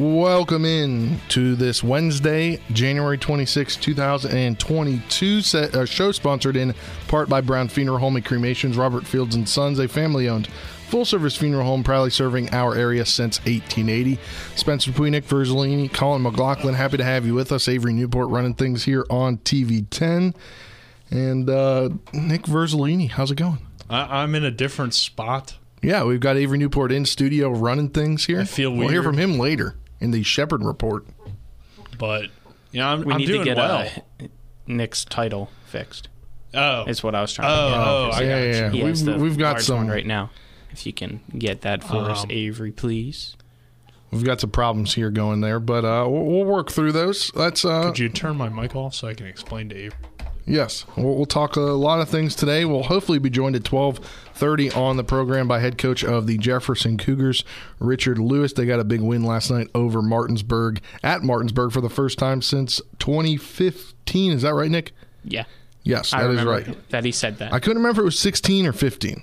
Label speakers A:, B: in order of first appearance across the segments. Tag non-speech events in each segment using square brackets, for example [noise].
A: Welcome in to this Wednesday, January 26, 2022 set, uh, show sponsored in part by Brown Funeral Home and Cremations, Robert Fields and Sons, a family owned full service funeral home proudly serving our area since 1880. Spencer Dupuis, Nick Verzolini, Colin McLaughlin, happy to have you with us. Avery Newport running things here on TV 10. And uh, Nick Verzolini, how's it going?
B: I, I'm in a different spot.
A: Yeah, we've got Avery Newport in studio running things here.
B: I feel
A: We'll hear from him later in the Shepherd Report.
B: but you know, I'm,
C: We
B: I'm
C: need to get
B: well.
C: uh, Nick's title fixed.
B: oh,
C: Is what I was trying
B: Oh,
C: to get.
B: oh, I
A: Yeah,
B: got
A: yeah, yeah. We've, we've got
C: large
A: some
C: right now. If you can get that for us,
B: Um,
C: Avery, please.
A: We've got some problems here going there, but uh, we'll, we'll work through those. Let's uh,
B: Could you turn my mic off so I can explain to you?
A: Yes, we'll, we'll talk a lot of things today. We'll hopefully be joined at twelve thirty on the program by head coach of the Jefferson Cougars, Richard Lewis. They got a big win last night over Martinsburg at Martinsburg for the first time since 2015. Is that right, Nick?
C: Yeah,
A: Yes,
C: I
A: that is right.
C: that he said that.
A: I couldn't remember if it was 16 or 15.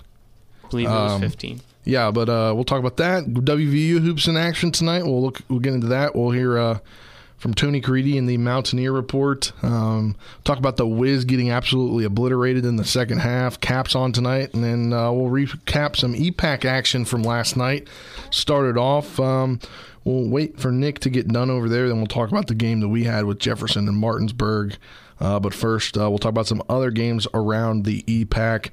C: I believe it was 15.
A: Yeah, but uh, we'll talk about that. WVU hoops in action tonight. We'll look. We'll get into that. We'll hear uh, from Tony Caridi in the Mountaineer report. Um, talk about the Wiz getting absolutely obliterated in the second half. Caps on tonight, and then uh, we'll recap some EPAC action from last night. Started off. Um, we'll wait for Nick to get done over there. Then we'll talk about the game that we had with Jefferson and Martinsburg. Uh, but first, uh, we'll talk about some other games around the EPAC.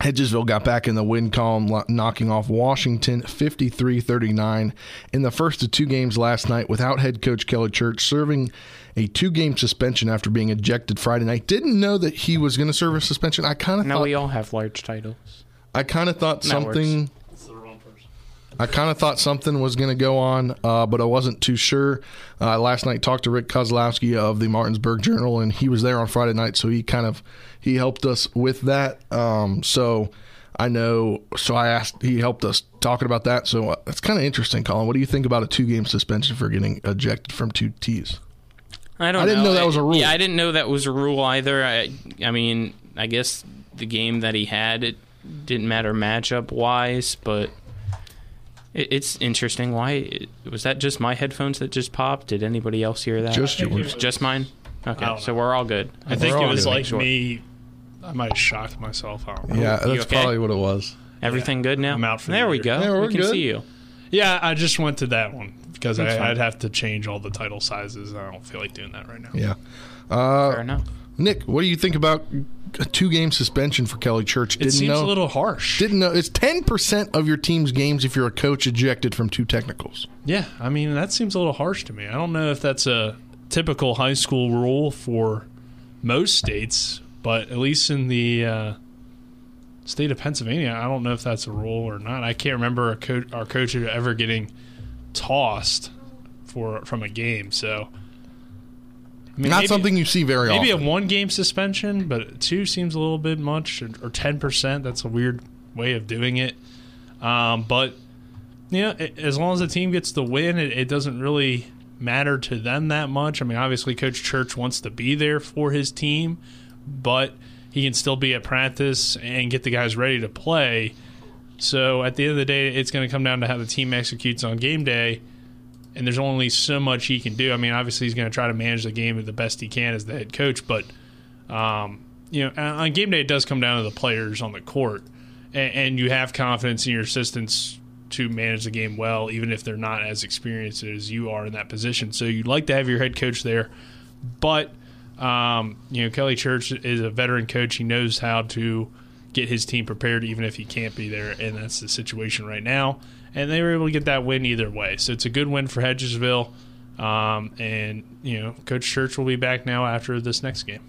A: Hedgesville got back in the win column, knocking off Washington 53 39 in the first of two games last night without head coach Kelly Church serving a two game suspension after being ejected Friday night. Didn't know that he was going to serve a suspension. I kind of
C: Now
A: thought,
C: we all have large titles.
A: I kind of thought
C: That
A: something. I kind of thought something was going to go on, uh, but I wasn't too sure. Uh, last night, talked to Rick Kozlowski of the Martinsburg Journal, and he was there on Friday night, so he kind of he helped us with that. Um, so I know. So I asked. He helped us talking about that. So uh, it's kind of interesting, Colin. What do you think about a two game suspension for getting ejected from two tees?
C: I don't.
A: I didn't know that
C: I-
A: was a rule.
C: Yeah, I didn't know that was a rule either. I, I mean, I guess the game that he had it didn't matter matchup wise, but it's interesting. Why was that? Just my headphones that just popped? Did anybody else hear that?
A: Just yours.
C: Just mine. Okay, so we're all good.
B: I think
A: We're
B: it was like
C: Sure.
B: me. I might have shocked myself. I don't know.
A: Yeah, that's
C: okay?
A: probably what it was.
C: Everything good now?
B: I'm out for the
C: there we go.
A: Yeah, we're
C: can
A: good.
C: see you.
B: Yeah, I just went to that one because I, I'd have to change all the title sizes. I don't feel like doing that right now.
A: Yeah. Uh,
C: Fair enough.
A: Nick, what do you think about a two game suspension for Kelly Church?
B: It
A: Didn't
B: seems
A: know.
B: a little harsh.
A: Didn't know it's ten percent of your team's games if you're a coach ejected from two technicals.
B: Yeah, I mean that seems a little harsh to me. I don't know if that's a typical high school rule for most states, but at least in the uh, state of Pennsylvania, I don't know if that's a rule or not. I can't remember a co- our coach ever getting tossed for from a game. So, mean,
A: Not
B: maybe-
A: something you see very
B: Maybe
A: often.
B: Maybe a one game suspension, but two seems a little bit much, or ten percent. That's a weird way of doing it. Um, but you know, a- as long as the team gets the win, it, it doesn't really matter to them that much. I mean, obviously, Coach Church wants to be there for his team, but he can still be at practice and get the guys ready to play. So at the end of the day, it's going to come down to how the team executes on game day. And there's only so much he can do. I mean, obviously, he's going to try to manage the game the best he can as the head coach. But, um, you know, on game day, it does come down to the players on the court. And, and you have confidence in your assistants to manage the game well, even if they're not as experienced as you are in that position. So you'd like to have your head coach there. But, um, you know, Kelly Church is a veteran coach. He knows how to get his team prepared, even if he can't be there. And that's the situation right now. And they were able to get that win either way. So it's a good win for Hedgesville. Um, and, you know, Coach Church will be back now after this next game.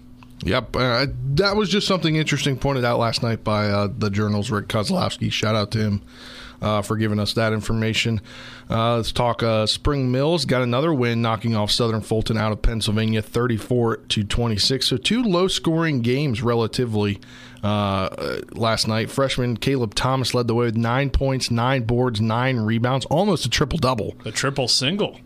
A: Yep, uh, that was just something interesting pointed out last night by uh, the Journal's Rick Kozlowski. Shout out to him uh, for giving us that information. Uh, let's talk. Uh, Spring Mills got another win, knocking off Southern Fulton out of Pennsylvania, thirty-four to twenty-six. So two low-scoring games relatively uh, last night. Freshman Caleb Thomas led the way with nine points, nine boards, nine rebounds, almost a triple double.
B: a triple single.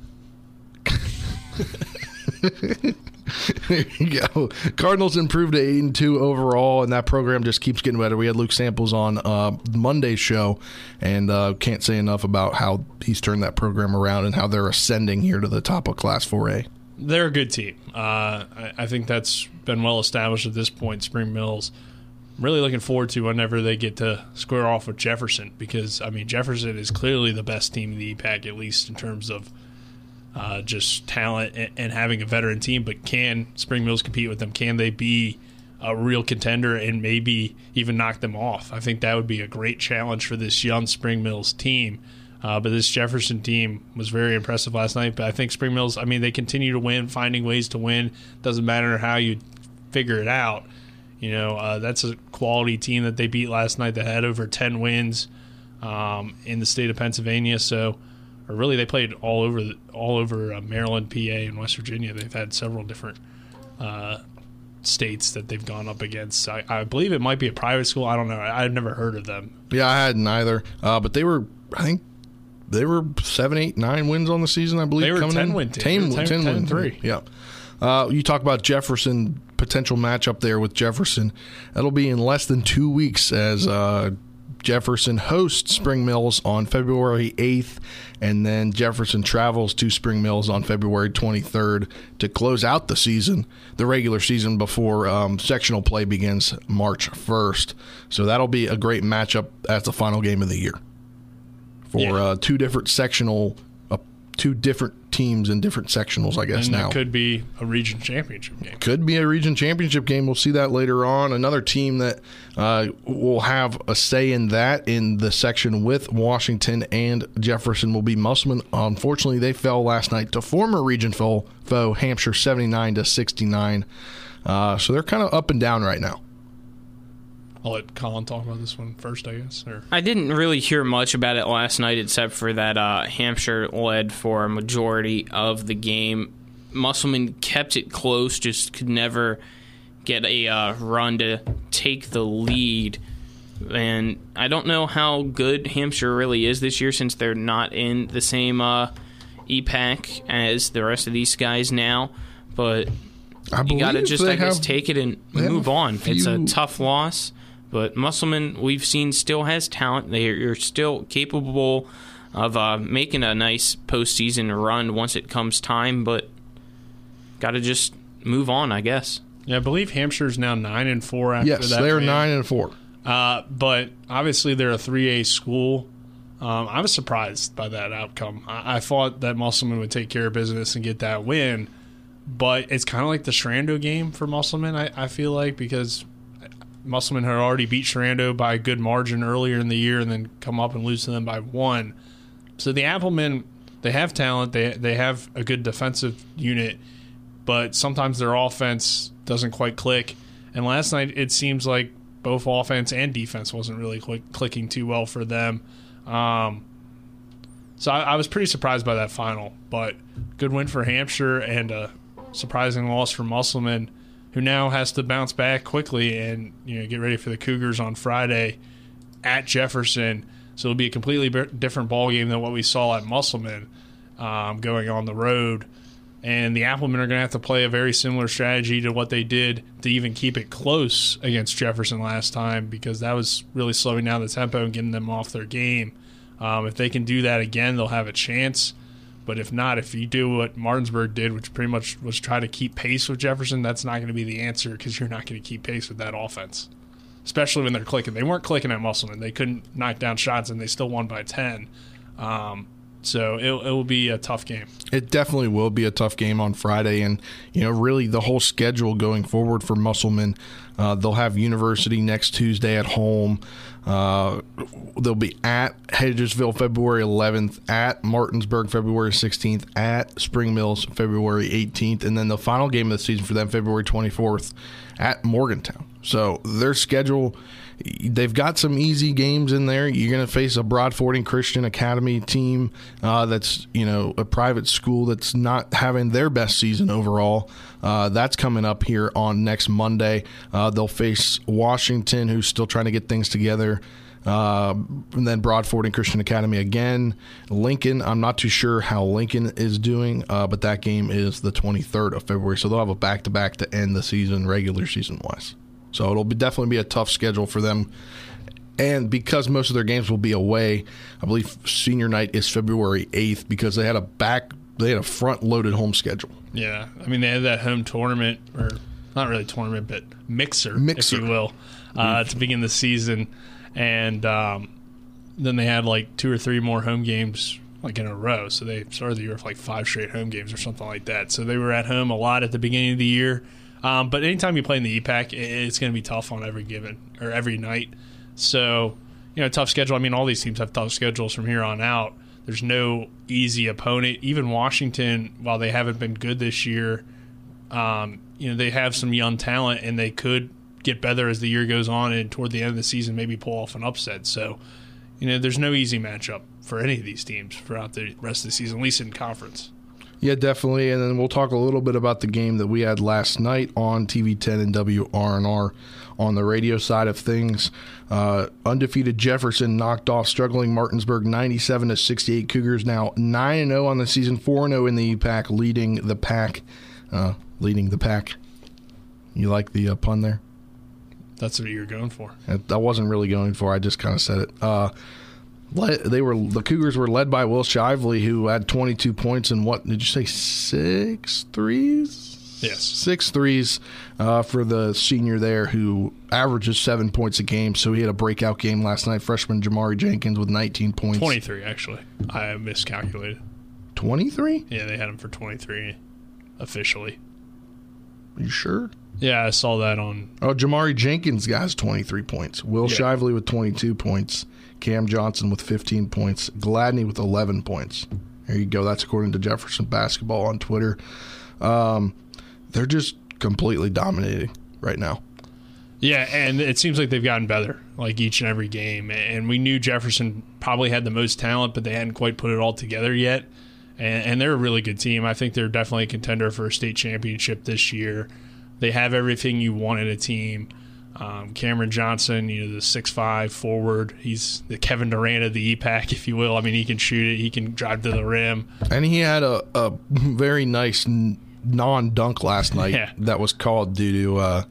B: [laughs] [laughs]
A: there you go. Cardinals improved to eight and two overall, and that program just keeps getting better. We had Luke Samples on uh, Monday's show, and uh, can't say enough about how he's turned that program around and how they're ascending here to the top of Class 4A.
B: They're a good team. Uh, I, I think that's been well established at this point. Spring Mills. I'm Really looking forward to whenever they get to square off with Jefferson because I mean Jefferson is clearly the best team in the EPAC at least in terms of uh, just talent and, and, having a veteran team. But can Spring Mills compete with them? Can they be a real contender and maybe even knock them off? I think that would be a great challenge for this young Spring Mills team. Uh, but this Jefferson team was very impressive last night. But I think Spring Mills, I mean, they continue to win, finding ways to win. Doesn't matter how you figure it out. You know, uh, that's a quality team that they beat last night that had over 10 wins um, in the state of Pennsylvania. So, or really they played all over the, all over uh, Maryland, PA, and West Virginia. They've had several different uh, states that they've gone up against. I, I, believe it might be a private school. I don't know. I, have never heard of them.
A: Yeah, I hadn't either. Uh, but they were, I think, they were seven, eight, nine wins on the season. I believe
B: they were
A: coming
B: ten
A: in.
B: win
A: team. 10, 10, 10 win
B: three.
A: Yeah. Uh, you talk about Jefferson potential matchup there with Jefferson. That'll be in less than two weeks as uh, Jefferson hosts Spring Mills on February 8th, and then Jefferson travels to Spring Mills on February 23rd to close out the season, the regular season, before um, sectional play begins March 1st. So that'll be a great matchup as the final game of the year for
B: Yeah.
A: uh, two different sectional, two different teams in different sectionals, I guess
B: and
A: now.
B: could be a region championship game.
A: Could be a region championship game. We'll see that later on. Another team that uh, will have a say in that in the section with Washington and Jefferson will be Musselman. Unfortunately, they fell last night to former region foe, foe Hampshire, seventy nine to sixty nine. Uh, so they're kind of up and down right now.
B: I'll let Colin talk about this one first, I guess. Or
C: I didn't really hear much about it last night, except for that uh, Hampshire led for a majority of the game. Musselman kept it close, just could never get a uh, run to take the lead. And I don't know how good Hampshire really is this year, since they're not in the same uh, EPAC as the rest of these guys now. But
A: I
C: you got to just, I guess,
A: have-
C: take it and move
A: a
C: on. It's a tough loss, but Musselman, we've seen, still has talent. They're still capable of uh, making a nice postseason run once it comes time, but got to just move on, I guess.
B: yeah, I believe Hampshire's now nine and four after
A: Yes,
B: that.
A: they're
B: win.
A: nine and four.
B: Uh, but obviously they're a 3A school. Um, I was surprised by that outcome. I, I thought that Musselman would take care of business and get that win, but it's kind of like the Shrando game for Musselman, I, I feel like, because Musselman had already beat Shrando by a good margin earlier in the year and then come up and lose to them by one. So the Applemen, they have talent, they, they have a good defensive unit, but sometimes their offense doesn't quite click. And last night, it seems like both offense and defense wasn't really click, clicking too well for them. Um, so I, I was pretty surprised by that final, but good win for Hampshire and a surprising loss for Musselman, who now has to bounce back quickly and you know get ready for the Cougars on Friday at Jefferson. So it'll be a completely different ball game than what we saw at Musselman um, going on the road. And the Applemen are going to have to play a very similar strategy to what they did to even keep it close against Jefferson last time because that was really slowing down the tempo and getting them off their game. Um, if they can do that again, they'll have a chance. But if not, if you do what Martinsburg did, which pretty much was try to keep pace with Jefferson, that's not going to be the answer because you're not going to keep pace with that offense, especially when they're clicking. They weren't clicking at Musselman. They couldn't knock down shots, and they still won by 10. Um, So it, it will be a tough game.
A: It definitely will be a tough game on Friday, and you know, really the whole schedule going forward for Musselman. Uh, they'll have University next Tuesday at home. Uh, they'll be at Hedgesville February 11th, at Martinsburg February 16th, at Spring Mills February 18th, and then the final game of the season for them February 24th at Morgantown. So their schedule they've got some easy games in there. You're going to face a Broadfording Christian Academy team uh, that's you know a private school that's not having their best season overall. Uh, that's coming up here on next Monday. Uh, they'll face Washington, who's still trying to get things together. Uh, and then Broadfording Christian Academy again. Lincoln, I'm not too sure how Lincoln is doing, uh, but that game is the 23rd of February, so they'll have a back to back to end the season, regular season wise. So it'll be definitely be a tough schedule for them. And because most of their games will be away, I believe senior night is February 8th because they had a back they had a front loaded home schedule.
B: Yeah. I mean, they had that home tournament, or not really tournament, but mixer,
A: Mixer.
B: if you will, uh, to begin the season. And um, then they had like two or three more home games like in a row. So they started the year with like five straight home games or something like that. So they were at home a lot at the beginning of the year. Um, but anytime you play in the EPAC, it- it's going to be tough on every given or every night. So, you know, tough schedule. I mean, all these teams have tough schedules from here on out. There's no easy opponent. Even Washington, while they haven't been good this year, um, you know, they have some young talent and they could get better as the year goes on and toward the end of the season maybe pull off an upset. So, you know, there's no easy matchup for any of these teams throughout the rest of the season, at least in conference.
A: Yeah, definitely. And then we'll talk a little bit about the game that we had last night on TV10 and WRNR on the radio side of things. Uh, undefeated Jefferson knocked off struggling Martinsburg 97 to 68. Cougars now 9 0 on the season, 4 0 in the pack, leading the pack. Uh, leading the pack. You like the uh, pun there?
B: That's what you're going for.
A: That I wasn't really going for. I just kind of said it. They were the Cougars were led by Will Shively, who had 22 points and what did you say six threes?
B: Yes.
A: six threes uh, for the senior there, who averages seven points a game. So he had a breakout game last night. Freshman Jamari Jenkins with 19 points.
B: 23, actually. I miscalculated.
A: 23?
B: Yeah, they had him for 23 officially.
A: You sure?
B: Yeah, I saw that on.
A: Oh, Jamari Jenkins has 23 points. Will
B: Yeah.
A: Shively with 22 points. Cam Johnson with 15 points. Gladney with 11 points. There you go. That's according to Jefferson Basketball on Twitter. Um, they're just completely dominating right now.
B: Yeah, and it seems like they've gotten better, like each and every game. And we knew Jefferson probably had the most talent, but they hadn't quite put it all together yet. And, and they're a really good team. I think they're definitely a contender for a state championship this year. They have everything you want in a team. Um, Cameron Johnson, you know, the six-five forward. He's the Kevin Durant of the EPAC, if you will. I mean, he can shoot it. He can drive to the rim.
A: And he had a, a very nice non dunk last night
B: Yeah.
A: that was called due to, uh,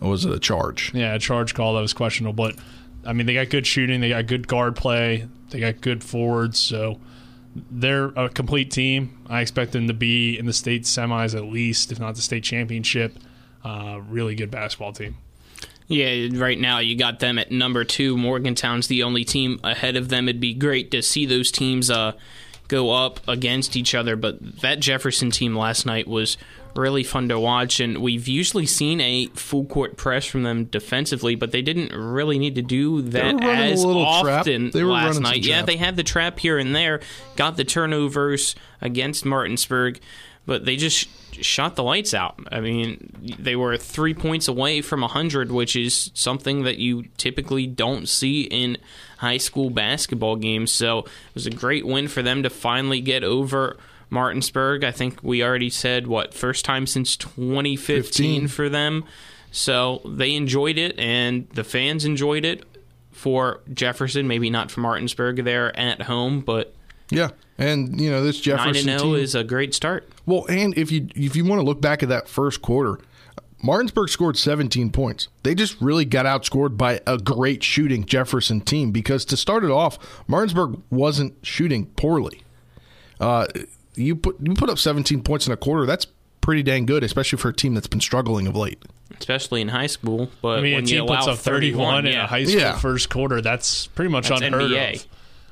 A: was it a charge?
B: Yeah, a charge call that was questionable, but I mean they got good shooting, they got good guard play, they got good forwards, so they're a complete team. I expect them to be in the state semis at least, if not the state championship. Uh, really good basketball team.
C: Yeah, right now you got them at number two. Morgantown's the only team ahead of them. It'd be great to see those teams uh, go up against each other, but that Jefferson team last night was really fun to watch. And we've usually seen a full court press from them defensively, but they didn't really need to do that
A: were running a
C: as often last night. Yeah,
A: trap.
C: they had the trap here and there, got the turnovers against Martinsburg, but they just shot the lights out. I mean, they were three points away from 100, which is something that you typically don't see in high school basketball games. So it was a great win for them to finally get over Martinsburg. I think we already said, what, first time since 2015
A: 15.
C: for them. So they enjoyed it, and the fans enjoyed it for Jefferson. Maybe not for Martinsburg there at home, but
A: Yeah. And, you know, this
C: nine
A: Jefferson
C: and
A: team.
C: zero is a great start.
A: Well, and if you if you want to look back at that first quarter, Martinsburg scored 17 points. They just really got outscored by a great shooting Jefferson team because to start it off, Martinsburg wasn't shooting poorly. Uh, you put you put up 17 points in a quarter. That's pretty dang good, especially for a team that's been struggling of late.
C: especially in high school. But
B: I mean,
C: when
B: a
C: you
B: team puts up 31 in
C: yeah.
B: a high school
A: Yeah.
B: first quarter. That's pretty much
C: That's
B: unheard
C: NBA.
B: of.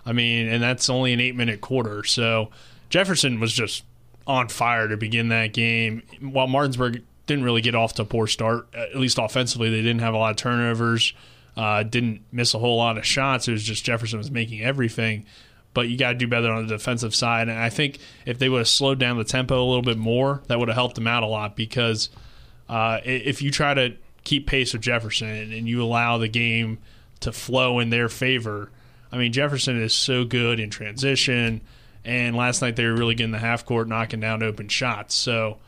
B: I mean, and that's only an eight minute quarter. So Jefferson was just on fire to begin that game. While Martinsburg didn't really get off to a poor start, at least offensively, they didn't have a lot of turnovers, uh, didn't miss a whole lot of shots. It was just Jefferson was making everything. But you got to do better on the defensive side. And I think if they would have slowed down the tempo a little bit more, that would have helped them out a lot because uh, if you try to keep pace with Jefferson and you allow the game to flow in their favor, I mean, Jefferson is so good in transition. And last night they were really getting the half court, knocking down open shots. So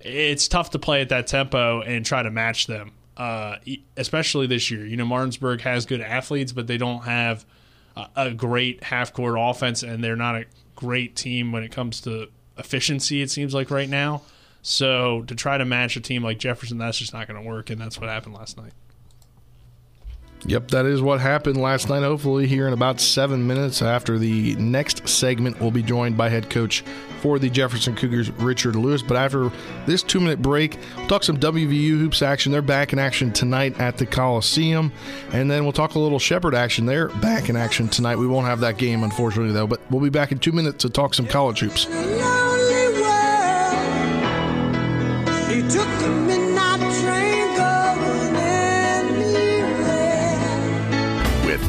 B: it's tough to play at that tempo and try to match them, uh, especially this year. You know, Martinsburg has good athletes, but they don't have a, a great half court offense, and they're not a great team when it comes to efficiency, it seems like right now. So to try to match a team like Jefferson, that's just not going to work, and that's what happened last night.
A: Yep, that is what happened last night. Hopefully, here in about seven minutes after the next segment, we'll be joined by head coach for the Jefferson Cougars, Richard Lewis. But after this two minute break, we'll talk some WVU hoops action. They're back in action tonight at the Coliseum. And then we'll talk a little Shepherd action. They're back in action tonight. We won't have that game, unfortunately, though. But we'll be back in two minutes to talk some college hoops.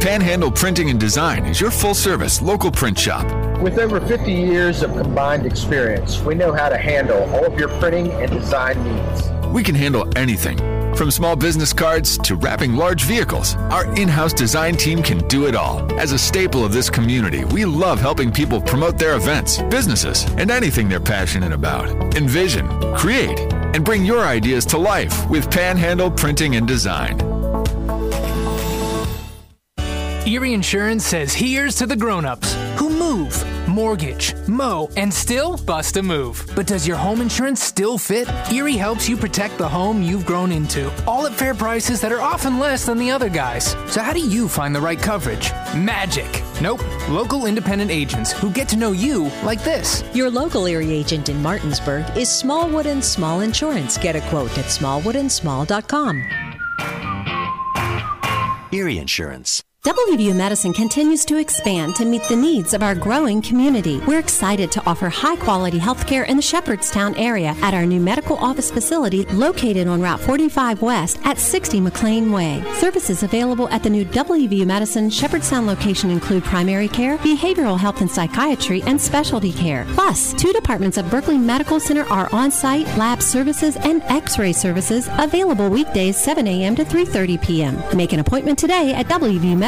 D: Panhandle Printing and Design is your full service local print shop.
E: With over 50 years of combined experience, we know how to handle all of your printing and design needs.
D: We can handle anything. From small business cards to wrapping large vehicles, our in house design team can do it all. As a staple of this community, we love helping people promote their events, businesses, and anything they're passionate about. Envision, create, and bring your ideas to life with Panhandle Printing and Design.
F: Erie Insurance says here's to the grown-ups who move, mortgage, mow, and still bust a move. But does your home insurance still fit? Erie helps you protect the home you've grown into, all at fair prices that are often less than the other guys. So how do you find the right coverage? Magic. Nope. Local independent agents who get to know you like this.
G: Your local Erie agent in Martinsburg is Smallwood and Small Insurance. Get a quote at smallwoodandsmall.com.
H: Erie Insurance.
I: WVU Medicine continues to expand to meet the needs of our growing community. We're excited to offer high quality healthcare in the Shepherdstown area at our new medical office facility located on Route 45 West at 60 McLean Way. Services available at the new WVU Medicine Shepherdstown location include primary care, behavioral health and psychiatry, and specialty care. Plus, two departments of Berkeley Medical Center are on site, lab services, and x ray services available weekdays 7 a.m. to 3.30 p.m. Make an appointment today at WVU Medicine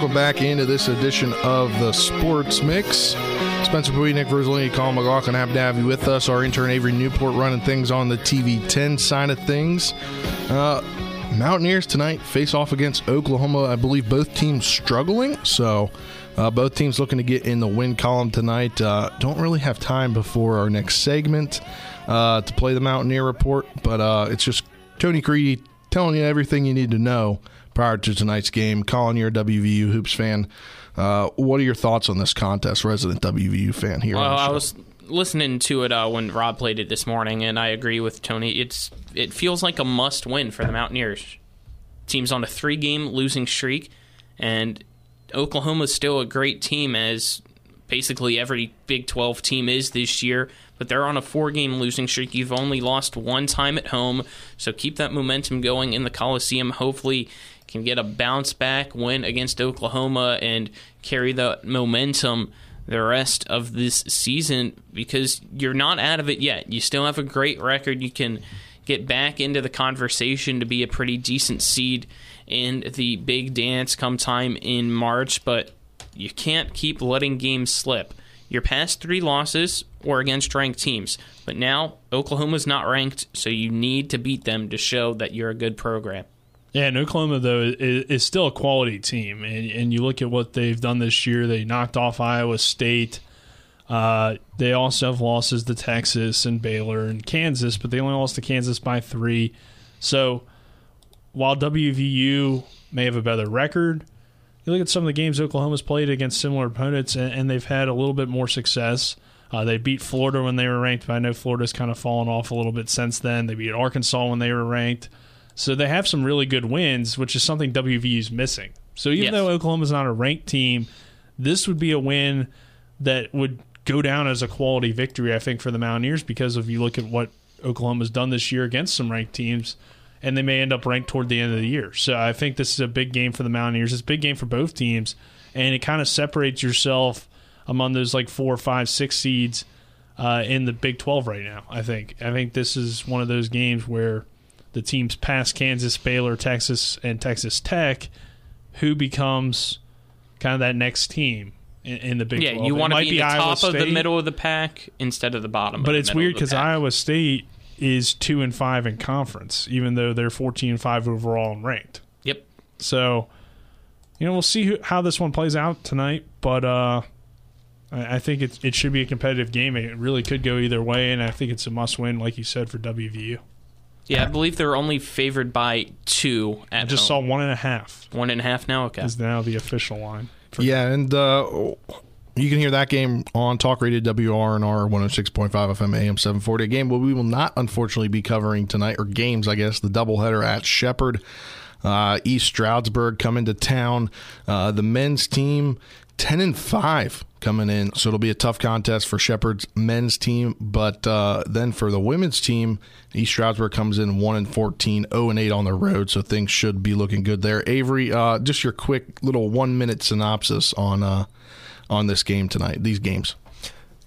A: Welcome back into this edition of the Sports Mix. Spencer Pui, Nick Verzolini, Colin McLaughlin, happy to have you with us. Our intern Avery Newport running things on the TV 10 side of things. Uh, Mountaineers tonight face off against Oklahoma. I believe both teams struggling, so uh, both teams looking to get in the win column tonight. Uh, don't really have time before our next segment uh, to play the Mountaineer report, but uh, it's just Tony Caridi telling you everything you need to know prior to tonight's game. Colin, you're a WVU Hoops fan. Uh, what are your thoughts on this contest, resident WVU fan here?
C: Well, I was listening to it uh, when Rob played it this morning, and I agree with Tony. It's it feels like a must win for the Mountaineers. Team's on a three game losing streak, and Oklahoma's still a great team, as basically every Big 12 team is this year. But they're on a four game losing streak. You've only lost one time at home, so keep that momentum going in the Coliseum. Hopefully, can get a bounce back win against Oklahoma and carry the momentum the rest of this season because you're not out of it yet. You still have a great record. You can get back into the conversation to be a pretty decent seed in the big dance come time in March, but you can't keep letting games slip. Your past three losses were against ranked teams, but now Oklahoma's not ranked, so you need to beat them to show that you're a good program.
B: Yeah, Oklahoma though is, is still a quality team, and, and you look at what they've done this year. They knocked off Iowa State. Uh, they also have losses to Texas and Baylor and Kansas, but they only lost to Kansas by three. So while WVU may have a better record, you look at some of the games Oklahoma's played against similar opponents, and, and they've had a little bit more success. Uh, they beat Florida when they were ranked, but I know Florida's kind of fallen off a little bit since then. They beat Arkansas when they were ranked. So they have some really good wins, which is something WVU's missing. So even
C: Yes.
B: though Oklahoma's not a ranked team, this would be a win that would go down as a quality victory, I think, for the Mountaineers because if you look at what Oklahoma's done this year against some ranked teams, and they may end up ranked toward the end of the year. So I think this is a big game for the Mountaineers. It's a big game for both teams, and it kind of separates yourself among those like four, five, six seeds uh, in the Big Twelve right now. I think. I think this is one of those games where the teams past Kansas, Baylor, Texas, and Texas Tech, who becomes kind of that next team in, in the Big
C: Yeah,
B: 12.
C: you want to
B: might
C: be the
B: Iowa
C: top of the middle of the pack instead of the bottom.
B: But
C: the
B: it's weird because. Iowa State is two and five in conference, even though they're fourteen and five overall and ranked.
C: Yep.
B: So, you know, we'll see who, how this one plays out tonight. But uh, I, I think it it should be a competitive game. It really could go either way, and I think it's a must win, like you said, for WVU.
C: Yeah, I believe they're only favored by two at
B: I just
C: home.
B: saw one and a half
C: One and a half now. Okay.
B: is now the official line.
A: Yeah, and uh, you can hear that game on Talk Radio WRNR 106.5 FM AM 740. A game where we will not, unfortunately, be covering tonight, or games, I guess, the doubleheader at Shepherd. Uh, East Stroudsburg coming to town. Uh, the men's team, 10 and 5 coming in. So it'll be a tough contest for Shepherd's men's team. But uh, then for the women's team, East Stroudsburg comes in 1 and 14, 0 and 8 on the road. So things should be looking good there. Avery, uh, just your quick little one minute synopsis on uh, on this game tonight, these games.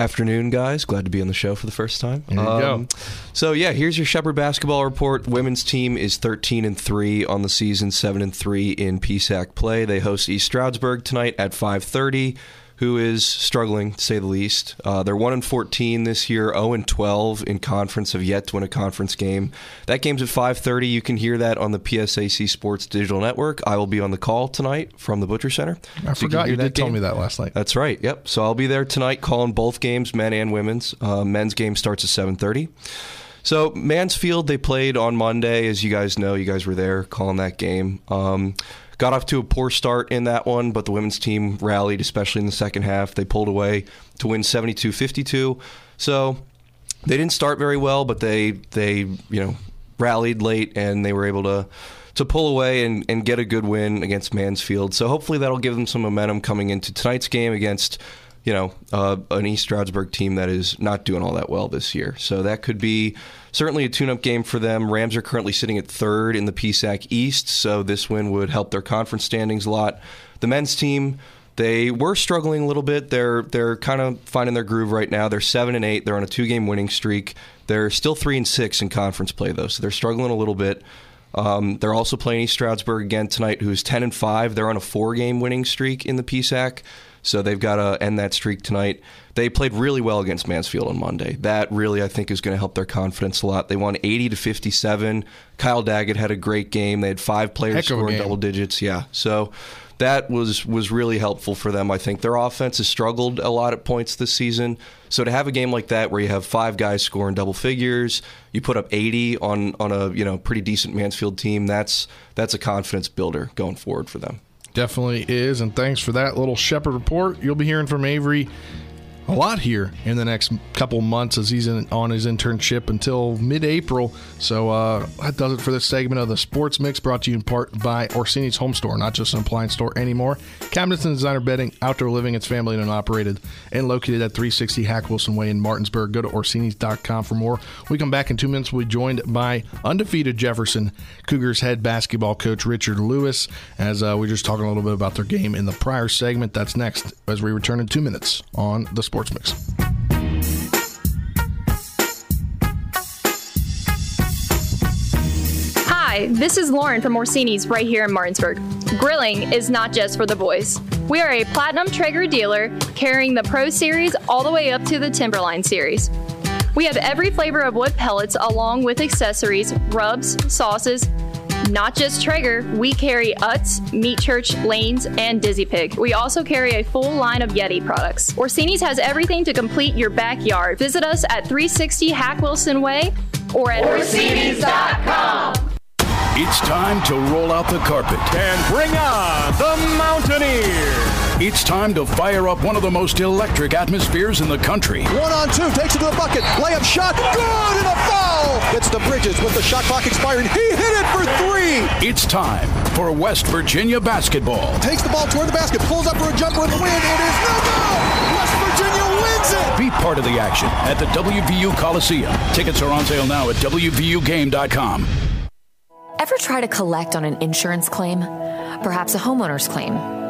H: Afternoon, guys. Glad to be on the show for the first time. Um,
A: There you go.
H: So yeah, here's your Shepherd basketball report. Women's team is 13 and three on the season, seven and three in PSAC play. They host East Stroudsburg tonight at 5:30. Who is struggling to say the least? Uh, they're one and 14 this year, 0 and 12 in conference. Have yet to win a conference game. That game's at 5:30. You can hear that on the PSAC Sports Digital Network. I will be on the call tonight from the Butcher Center.
A: I
H: So
A: forgot you
H: that
A: did tell me that last night.
H: That's right. Yep. So I'll be there tonight calling both games, men and women's. Uh, men's game starts at 7:30. So Mansfield, they played on Monday, as you guys know. You guys were there calling that game. Um, got off to a poor start in that one, but the women's team rallied, especially in the second half. They pulled away to win 72-52. So they didn't start very well, but they they you know rallied late and they were able to to pull away and, and get a good win against Mansfield. So hopefully that'll give them some momentum coming into tonight's game against you know uh, an East Stroudsburg team that is not doing all that well this year. So that could be certainly a tune-up game for them. Rams are currently sitting at third in the PSAC East, so this win would help their conference standings a lot. The men's team. They were struggling a little bit. They're they're kind of finding their groove right now. They're seven and eight. They're on a two game winning streak. They're still three and six in conference play though, so they're struggling a little bit. Um, they're also playing East Stroudsburg again tonight, who's ten and five. They're on a four game winning streak in the PSAC, so they've got to end that streak tonight. They played really well against Mansfield on Monday. That really, I think, is going to help their confidence a lot. They won eighty to fifty seven. Kyle Daggett had a great game. They had five players scoring double digits. Yeah, so that was was really helpful for them. I think their offense has struggled a lot at points this season. So to have a game like that where you have five guys scoring double figures, you put up 80 on on a you know pretty decent Mansfield team. That's that's a confidence builder going forward for them.
A: Definitely is, and thanks for that little Shepherd report. You'll be hearing from Avery a lot here in the next couple months as he's in, on his internship until mid-April. So uh, that does it for this segment of the Sports Mix, brought to you in part by Orsini's Home Store, not just an appliance store anymore. Cabinets and designer bedding, outdoor living. It's family and operated, and located at 360 Hack Wilson Way in Martinsburg. Go to Orsini's.com for more. We come back in two minutes. We'll be joined by undefeated Jefferson Cougars head basketball coach Richard Lewis, as uh, we're just talking a little bit about their game in the prior segment. That's next as we return in two minutes on the Sports Mix.
J: Hi, this is Lauren from Orsini's right here in Martinsburg. Grilling is not just for the boys. We are a Platinum Traeger dealer carrying the Pro Series all the way up to the Timberline Series. We have every flavor of wood pellets along with accessories, rubs, sauces, not just Traeger, we carry Utz, Meat Church, Lanes, and Dizzy Pig. We also carry a full line of Yeti products. Orsini's has everything to complete your backyard. Visit us at 360 Hack Wilson Way or at
K: Orsini's.com. It's time to roll out the carpet and bring on the Mountaineer. It's time to fire up one of the most electric atmospheres in the country.
L: One on two, takes it to the bucket, layup shot, good, and a foul. It's the Bridges with the shot clock expiring. He hit it for three.
K: It's time for West Virginia basketball.
L: Takes the ball toward the basket, pulls up for a jumper in the wind. It is no good. West Virginia wins it.
K: Be part of the action at the WVU Coliseum. Tickets are on sale now at WVUGame.com.
M: Ever try to collect on an insurance claim? Perhaps a homeowner's claim,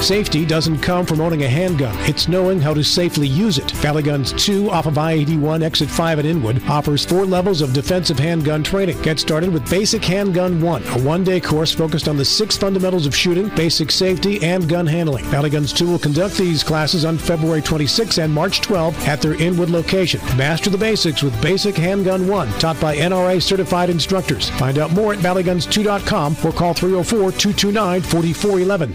N: Safety doesn't come from owning a handgun. It's knowing how to safely use it. Valley Guns 2 off of I-81 exit 5 at Inwood offers four levels of defensive handgun training. Get started with Basic Handgun 1, a one-day course focused on the six fundamentals of shooting, basic safety, and gun handling. Valley Guns 2 will conduct these classes on February 26 and March 12 at their Inwood location. Master the basics with Basic Handgun 1, taught by NRA certified instructors. Find out more at valleyguns2.com or call 304-229-4411.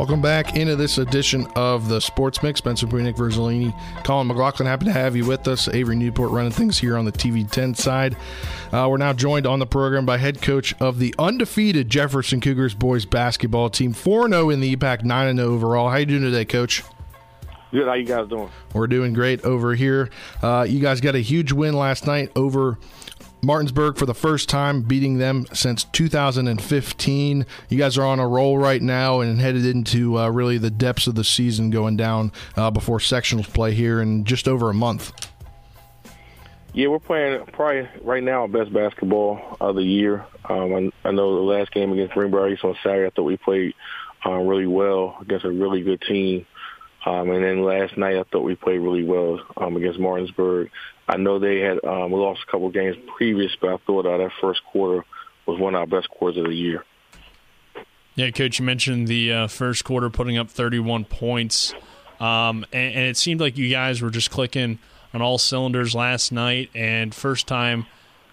A: Welcome back into this edition of the Sports Mix. Spencer Boone, Nick Verzolini, Colin McLaughlin. Happy to have you with us. Avery Newport running things here on the TV 10 side. Uh, we're now joined on the program by head coach of the undefeated Jefferson Cougars boys basketball team, 4 0 in the EPAC, 9 0 overall. How you doing today, coach?
O: Good. How you guys doing?
A: We're doing great over here. Uh, you guys got a huge win last night over Martinsburg for the first time, beating them since 2015. You guys are on a roll right now and headed into uh, really the depths of the season going down uh, before sectionals play here in just over a month.
O: Yeah, we're playing probably right now best basketball of the year. Um, I, I, know the last game against Greenbrier East on Saturday, I thought we played uh, really well against a really good team. Um, and then last night, I thought we played really well um, against Martinsburg. I know they had um, lost a couple games previous, but I thought uh, that first quarter was one of our best quarters of the year.
B: Yeah, coach, you mentioned the uh, first quarter putting up 31 points, um, and, and, it seemed like you guys were just clicking on all cylinders last night, and first time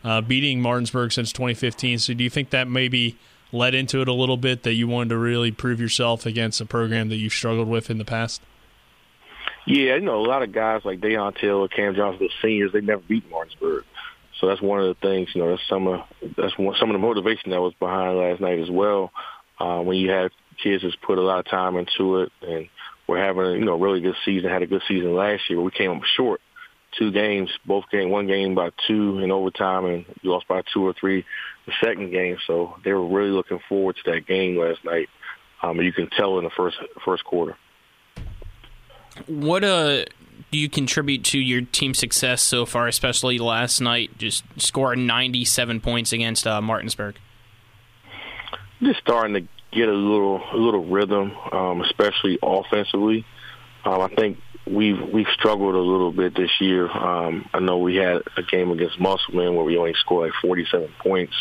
B: uh, beating Martinsburg since 2015. So, do you think that maybe led into it a little bit that you wanted to really prove yourself against a program that you've struggled with in the past?
O: Yeah, you know, a lot of guys like Dayon Taylor, Cam Johnson, the seniors, they never beat Martinsburg. So that's one of the things, you know, that's some of that's one, some of the motivation that was behind last night as well. Uh, when you have kids that's put a lot of time into it, and we're having a you know really good season. Had a good season last year, we came up short. Two games, both game, one game by two in overtime, and you lost by two or three the second game. So they were really looking forward to that game last night. Um, you can tell in the first first quarter.
C: What uh, do you contribute to your team success so far, especially last night, just scoring 97 points against uh, Martinsburg?
O: Just starting to get a little a little rhythm, um, especially offensively. Um, I think we've we've struggled a little bit this year. Um, I know we had a game against Musselman where we only scored like 47 points.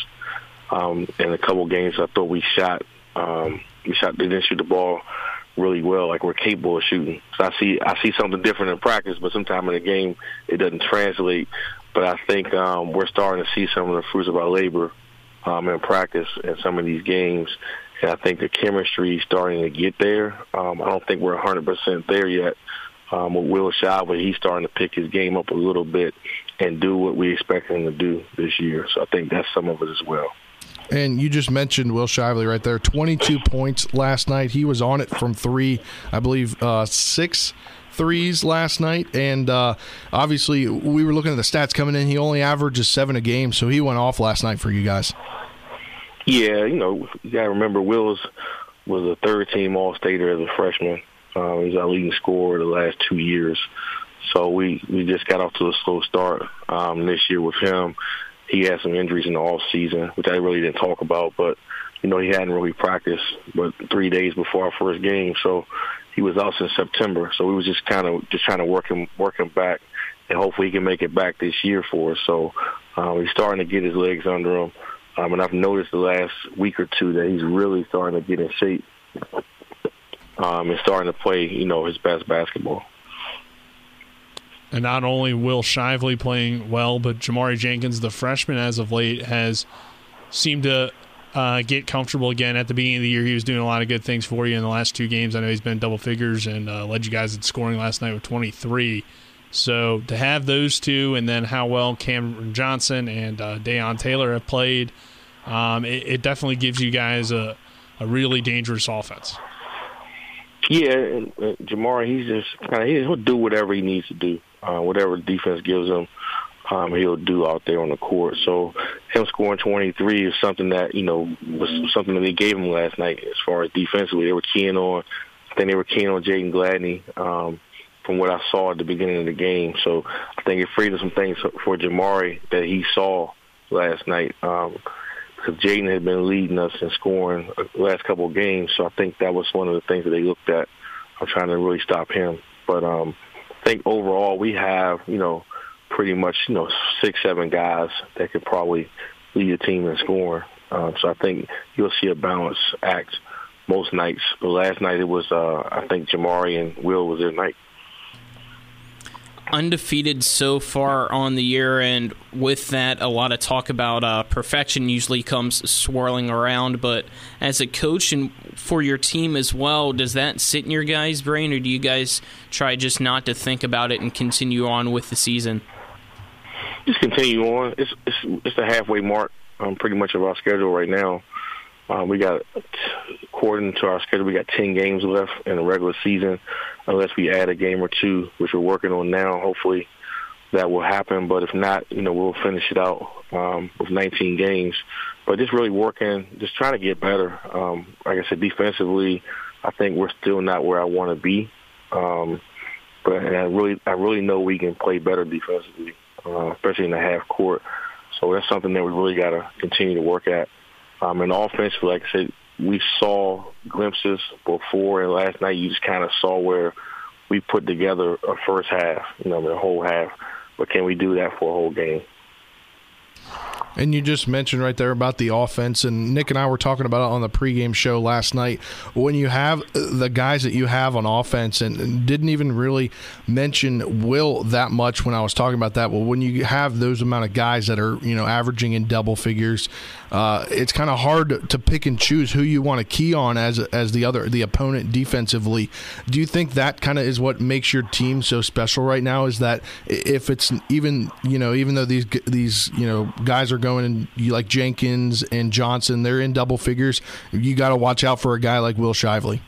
O: Um, in a couple games, I thought we shot um, we shot didn't shoot the ball really well, like we're capable of shooting. So I see I see something different in practice, but sometime in the game it doesn't translate. But I think um, we're starting to see some of the fruits of our labor um, in practice in some of these games. And I think the chemistry is starting to get there. Um, I don't think we're 100% there yet. Um, with Will Shively, he's starting to pick his game up a little bit and do what we expect him to do this year. So I think that's some of it as well.
A: And you just mentioned Will Shively right there. 22 points last night. He was on it from three, I believe, uh, six threes last night. And uh, obviously, we were looking at the stats coming in. He only averages seven a game, so he went off last night for you guys.
O: Yeah, you know, you got to remember Wills was a third team All Stater as a freshman. Uh, he's our leading scorer the last two years. So we, we just got off to a slow start um, this year with him. He had some injuries in the off season, which I really didn't talk about, but you know he hadn't really practiced, but three days before our first game, so he was out since September. So we was just kind of just trying to work him work him back, and hopefully he can make it back this year for us. So uh, he's starting to get his legs under him. Um, and I've noticed the last week or two that he's really starting to get in shape um, and starting to play, you know, his best basketball.
B: And not only Will Shively playing well, but Jamari Jenkins, the freshman, as of late, has seemed to uh, get comfortable again. At the beginning of the year, he was doing a lot of good things for you in the last two games. I know he's been double figures and uh, led you guys in scoring last night with 23. So to have those two, and then how well Cameron Johnson and uh, Dayon Taylor have played, um, it, it, definitely gives you guys a, a really dangerous offense.
O: Yeah, and, uh, Jamari, he's just kind of he'll do whatever he needs to do, uh, whatever defense gives him. Um, he'll do out there on the court. So him scoring 23 is something that you know was something that they gave him last night as far as defensively. They were keen on, I think they were keen on Jaden Gladney. Um, from what I saw at the beginning of the game. So I think it freed up some things for Jamari that he saw last night. Um, because Jaden had been leading us in scoring the last couple of games, so I think that was one of the things that they looked at. I'm trying to really stop him, but um, think overall we have, you know, pretty much, you know, six, seven guys that could probably lead a team in scoring. Um, so I think you'll see a balanced act most nights. But last night it was, uh, I think Jamari and Will was their night
C: undefeated so far on the year, and with that, a lot of talk about uh, perfection usually comes swirling around. But as a coach and for your team as well, does that sit in your guys' brain, or do you guys try just not to think about it and continue on with the season?
O: Just continue on. It's it's, it's the halfway mark, um, pretty much of our schedule right now. Uh, we got, according to our schedule, we got 10 games left in the regular season, unless we add a game or two, which we're working on now. Hopefully that will happen. But if not, you know, we'll finish it out um, with 19 games. But just really working, just trying to get better. Um, like I said, defensively, I think we're still not where I want to be. Um, but I really, I really know we can play better defensively, uh, especially in the half court. So that's something that we really got to continue to work at. Um, and offensively, like I said, we saw glimpses before, and last night you just kind of saw where we put together a first half, you know, the whole half. But can we do that for a whole game?
A: And you just mentioned right there about the offense, and Nick and I were talking about it on the pregame show last night. When you have the guys that you have on offense, and didn't even really mention Will that much when I was talking about that. Well, when you have those amount of guys that are you know averaging in double figures, uh, it's kind of hard to pick and choose who you want to key on as as the other the opponent defensively. Do you think that kind of is what makes your team so special right now? Is that if it's even you know even though these these you know guys are going you like Jenkins and Johnson, they're in double figures. You got to watch out for a guy like Will Shively.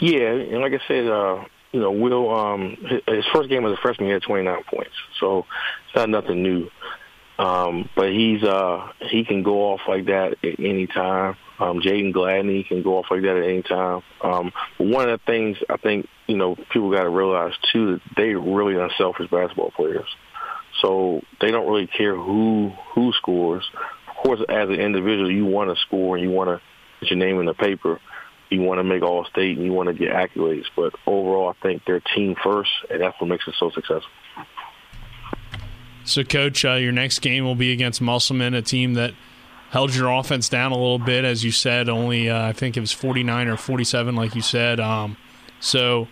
O: Yeah, and like I said, uh, you know, Will, um, his first game as a freshman, he had 29 points, so it's not nothing new. Um, but he's uh, he can go off like that at any time. Um, Jaden Gladney can go off like that at any time. Um, but one of the things I think you know people got to realize too that they really unselfish basketball players. So they don't really care who who scores. Of course, as an individual, you want to score and you want to put your name in the paper. you want to make all state and you want to get accolades. But overall, I think they're team first, and that's what makes it so successful.
B: So, coach, uh, your next game will be against Musselman, a team that held your offense down a little bit, as you said. Only uh, I think it was 49 or 47, like you said. Um, so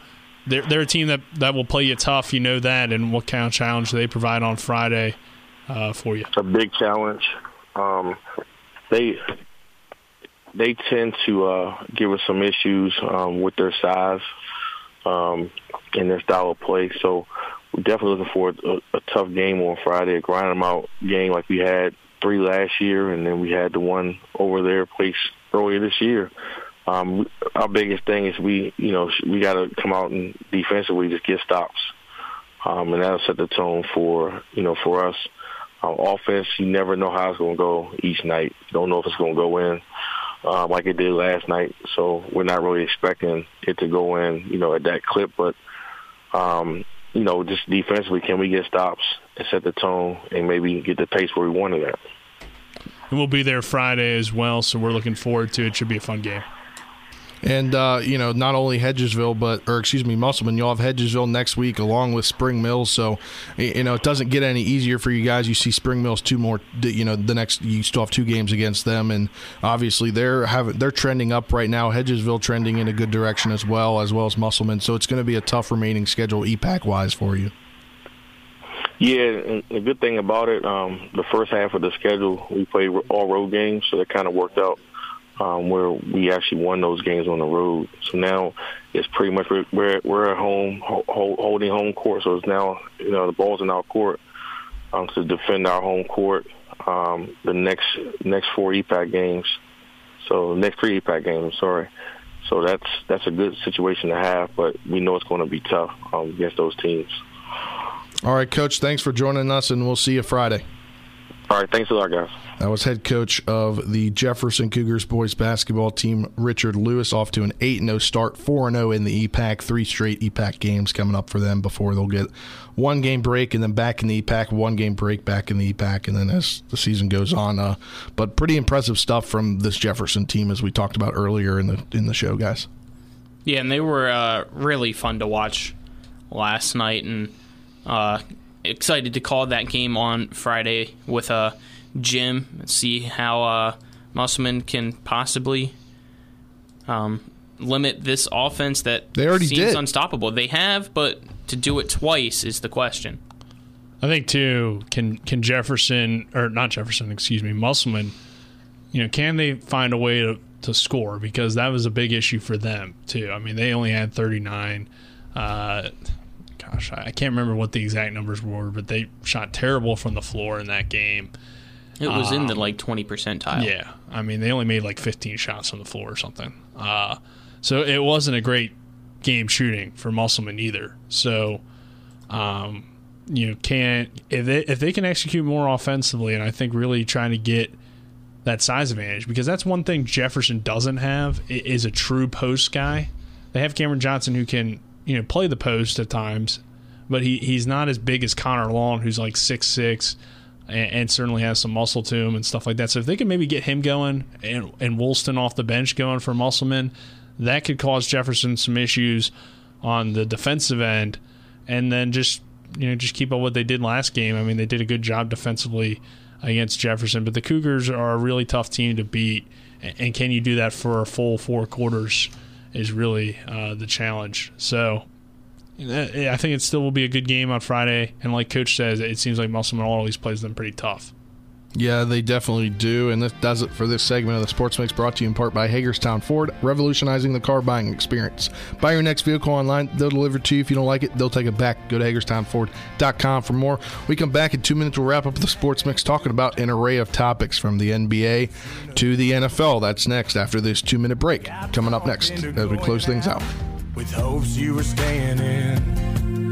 B: they're, they're a team that, that will play you tough. You know that, and what kind of challenge they provide on Friday uh, for you?
O: A big challenge. Um, they they tend to uh, give us some issues um, with their size um, and their style of play. So we're definitely looking for a, a tough game on Friday, a grind them out game like we had three last year, and then we had the one over there place earlier this year. Um, our biggest thing is we, you know, we got to come out and defensively just get stops, um, and that'll set the tone for, you know, for us. Um, offense, you never know how it's going to go each night. Don't know if it's going to go in um, like it did last night. So we're not really expecting it to go in, you know, at that clip. But um, you know, just defensively, can we get stops and set the tone and maybe get the pace where we wanted at?
B: And we'll be there Friday as well, so we're looking forward to it. Should be a fun game.
A: And uh, you know, not only Hedgesville, but or excuse me, Musselman. You'll have Hedgesville next week along with Spring Mills. So you know, it doesn't get any easier for you guys. You see Spring Mills two more. You know, the next you still have two games against them, and obviously they're having they're trending up right now. Hedgesville trending in a good direction as well, as well as Musselman. So it's going to be a tough remaining schedule EPAC wise for you.
O: Yeah, and the good thing about it, um, the first half of the schedule, we played all road games, so that kind of worked out um, where we actually won those games on the road. So now it's pretty much we're we're at home ho- holding home court. So it's now you know the ball's in our court um, to defend our home court. Um, the next next four EPAC games, so next three EPAC games. Sorry. So that's that's a good situation to have, but we know it's going to be tough um, against those teams.
A: All right, Coach. Thanks for joining us, and we'll see you Friday.
O: All right, thanks a lot, guys.
A: That was head coach of the Jefferson Cougars boys basketball team, Richard Lewis, off to an 8 0 start, 4 0 in the EPAC. Three straight EPAC games coming up for them before they'll get one game break and then back in the EPAC, one game break back in the EPAC, and then as the season goes on. Uh, but pretty impressive stuff from this Jefferson team, as we talked about earlier in the in the show, guys.
C: Yeah, and they were uh, really fun to watch last night, and uh, excited to call that game on Friday with a. Uh, Jim and see how uh, Musselman can possibly um, limit this offense that
A: they already
C: seems
A: did.
C: unstoppable. They have, but to do it twice is the question.
B: I think too. Can can Jefferson or not Jefferson? Excuse me, Musselman. You know, can they find a way to, to score because that was a big issue for them too. I mean, they only had 39. Uh, gosh, I can't remember what the exact numbers were, but they shot terrible from the floor in that game.
C: It was um, in the um, like twenty percentile.
B: Yeah, I mean they only made like fifteen shots from the floor or something. Uh, so it wasn't a great game shooting for Musselman either. So, um, you know, can if they if they can execute more offensively, and I think really trying to get that size advantage because that's one thing Jefferson doesn't have is a true post guy. They have Cameron Johnson who can you know play the post at times, but he he's not as big as Connor Long who's like six six and, and, certainly has some muscle to him and stuff like that. So if they can maybe get him going and, and Woolston off the bench going for Musselman, that could cause Jefferson some issues on the defensive end, and then just you know just keep up what they did last game. I mean, they did a good job defensively against Jefferson, but the Cougars are a really tough team to beat, and can you do that for a full four quarters? Is really uh, the challenge. So I think it still will be a good game on Friday. And like Coach says, it seems like Musselman always plays them pretty tough.
A: Yeah, they definitely do. And this does it for this segment of the Sports Mix brought to you in part by Hagerstown Ford, revolutionizing the car buying experience. Buy your next vehicle online. They'll deliver it to you. If you don't like it, they'll take it back. Go to HagerstownFord.com for more. We come back in two minutes. We'll wrap up the Sports Mix talking about an array of topics from the NBA to the NFL. That's next after this two minute break. Coming up next as we close things out
P: with hopes you were staying in.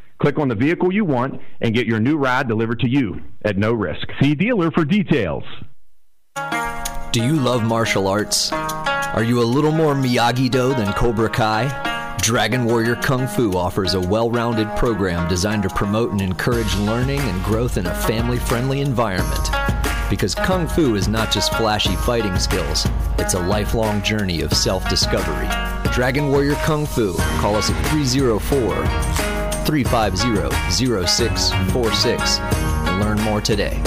Q: Click on the vehicle you want and get your new ride delivered to you at no risk. See dealer for details.
R: Do you love martial arts? Are you a little more Miyagi Do than Cobra Kai? Dragon Warrior Kung Fu offers a well rounded program designed to promote and encourage learning and growth in a family friendly environment. Because Kung Fu is not just flashy fighting skills, it's a lifelong journey of self discovery. Dragon Warrior Kung Fu, call us at 304 350 0646 and learn more today.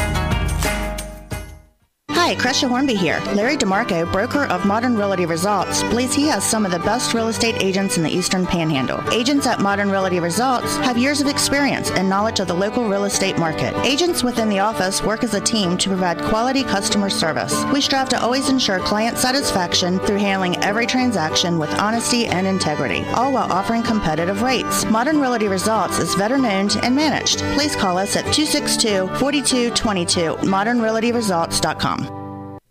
S: Hi, Cresha Hornby here. Larry DeMarco, broker of Modern Realty Results, believes he has some of the best real estate agents in the Eastern Panhandle. Agents at Modern Realty Results have years of experience and knowledge of the local real estate market. Agents within the office work as a team to provide quality customer service. We strive to always ensure client satisfaction through handling every transaction with honesty and integrity, all while offering competitive rates. Modern Realty Results is veteran owned and managed. Please call us at 262 4222 modernrealtyresults.com.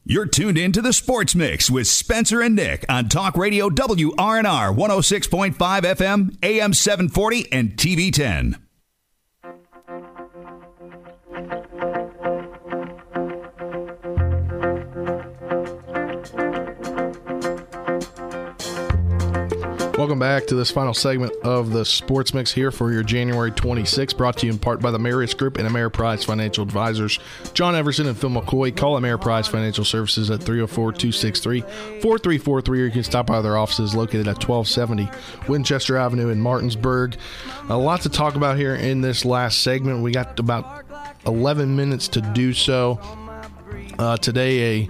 T: You're tuned in to the Sports Mix with Spencer and Nick on Talk Radio WRNR 106.5 FM, AM 740, and TV 10.
A: Welcome back to this final segment of the Sports Mix here for your January 26th, brought to you in part by the Marius Group and Ameriprise Financial Advisors. John Everson and Phil McCoy. Call Ameriprise Financial Services at 304-263-4343 or you can stop by their offices located at 1270 Winchester Avenue in Martinsburg. A lot to talk about here in this last segment. We got about 11 minutes to do so. Uh, today, a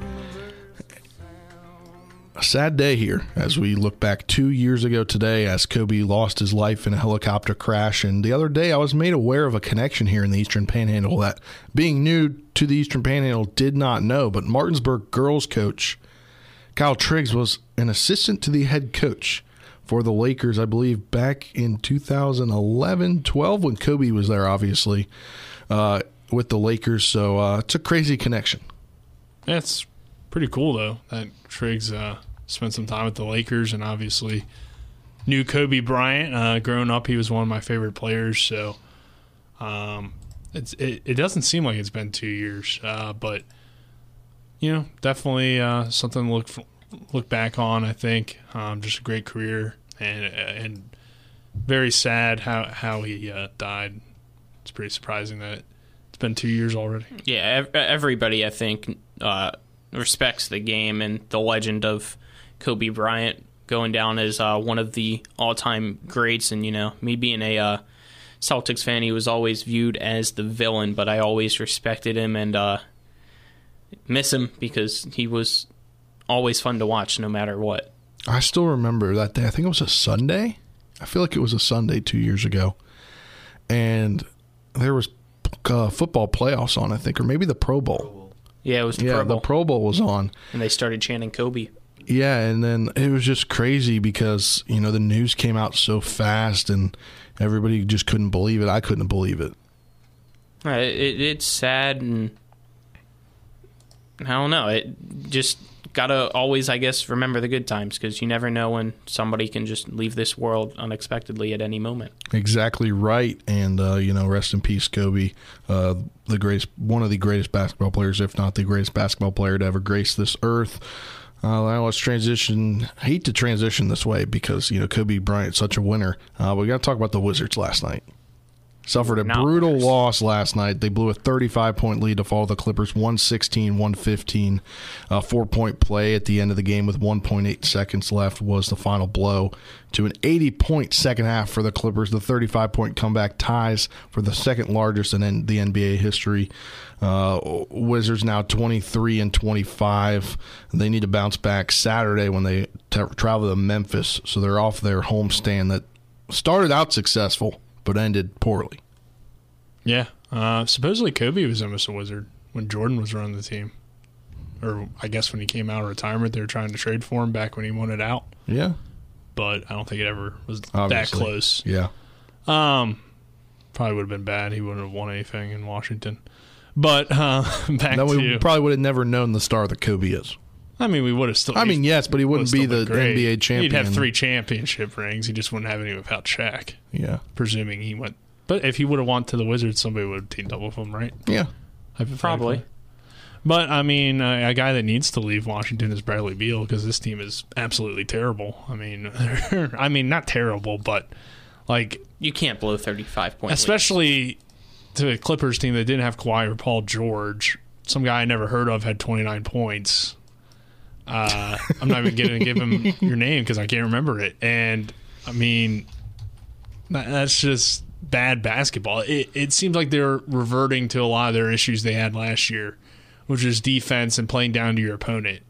A: sad day here as we look back two years ago today as Kobe lost his life in a helicopter crash. And the other day, I was made aware of a connection here in the Eastern Panhandle that, being new to the Eastern Panhandle, did not know. But Martinsburg girls coach Kyle Triggs was an assistant to the head coach for the Lakers, I believe, back in 2011 12 when Kobe was there, obviously, uh, with the Lakers. So uh, it's a crazy connection.
B: That's pretty cool though that Triggs uh, spent some time with the Lakers and obviously knew Kobe Bryant. Uh, growing up, he was one of my favorite players. So um, it's it, it doesn't seem like it's been two years, uh, but you know, definitely uh, something to look look back on. I think um, just a great career and and very sad how how he uh, died. It's pretty surprising that it's been two years already.
C: Yeah, everybody I think uh, respects the game and the legend of Kobe Bryant going down as uh, one of the all-time greats. And you know, me being a uh, Celtics fan, he was always viewed as the villain, but I always respected him and uh, miss him because he was always fun to watch, no matter what.
A: I still remember that day. I think it was a Sunday. I feel like it was a Sunday two years ago, and there was uh, football playoffs on. I think, or maybe the Pro Bowl
C: yeah, it was the
A: yeah,
C: Pro Bowl.
A: the Pro Bowl was on.
C: And they started chanting Kobe.
A: Yeah, and then it was just crazy because, you know, the news came out so fast and everybody just couldn't believe it. I couldn't believe it.
C: Uh, it it's sad and I don't know. It just gotta always, I guess, remember the good times because you never know when somebody can just leave this world unexpectedly at any moment.
A: Exactly right, and uh, you know, rest in peace, Kobe, uh, the greatest, one of the greatest basketball players, if not the greatest basketball player to ever grace this earth. Uh, now let's transition. Hate to transition this way because you know Kobe Bryant's such a winner. Uh, we got to talk about the Wizards last night. Suffered a
C: Not
A: brutal loss last night. They blew a 35 point lead to follow the Clippers 116 115. A four point play at the end of the game with 1.8 seconds left was the final blow to an 80 point second half for the Clippers. The 35 point comeback ties for the second largest in the NBA history. Uh, Wizards now 23 and 25. They need to bounce back Saturday when they t- travel to Memphis. So they're off their homestand that started out successful but ended poorly.
B: Yeah. Uh, supposedly Kobe was almost a wizard when Jordan was running the team. Or I guess when he came out of retirement, they were trying to trade for him back when he wanted out.
A: Yeah.
B: But I don't think it ever was
A: Obviously.
B: that close.
A: Yeah.
B: Um, probably would have been bad. He wouldn't have won anything in Washington. But uh, [laughs] back
A: Then
B: to
A: we probably would have never known the star that Kobe is.
B: I mean, we would have still.
A: I mean, yes, but he wouldn't be the
B: great.
A: NBA champion.
B: He'd have three championship rings. He just wouldn't have any without Shaq.
A: Yeah.
B: Presuming he went. But if he would have won to the Wizards, somebody would have teamed up with him, right?
A: Yeah.
C: Probably.
B: But I mean, a, a guy that needs to leave Washington is Bradley Beal because this team is absolutely terrible. I mean, [laughs] I mean, not terrible, but like
C: You can't blow 35 points.
B: especially to a Clippers team that didn't have Kawhi or Paul George. Some guy I never heard of had 29 points. Uh, I'm not even going to give him your name because I can't remember it. And I mean, that's just bad basketball. It, it seems like they're reverting to a lot of their issues they had last year, which is defense and playing down to your opponent.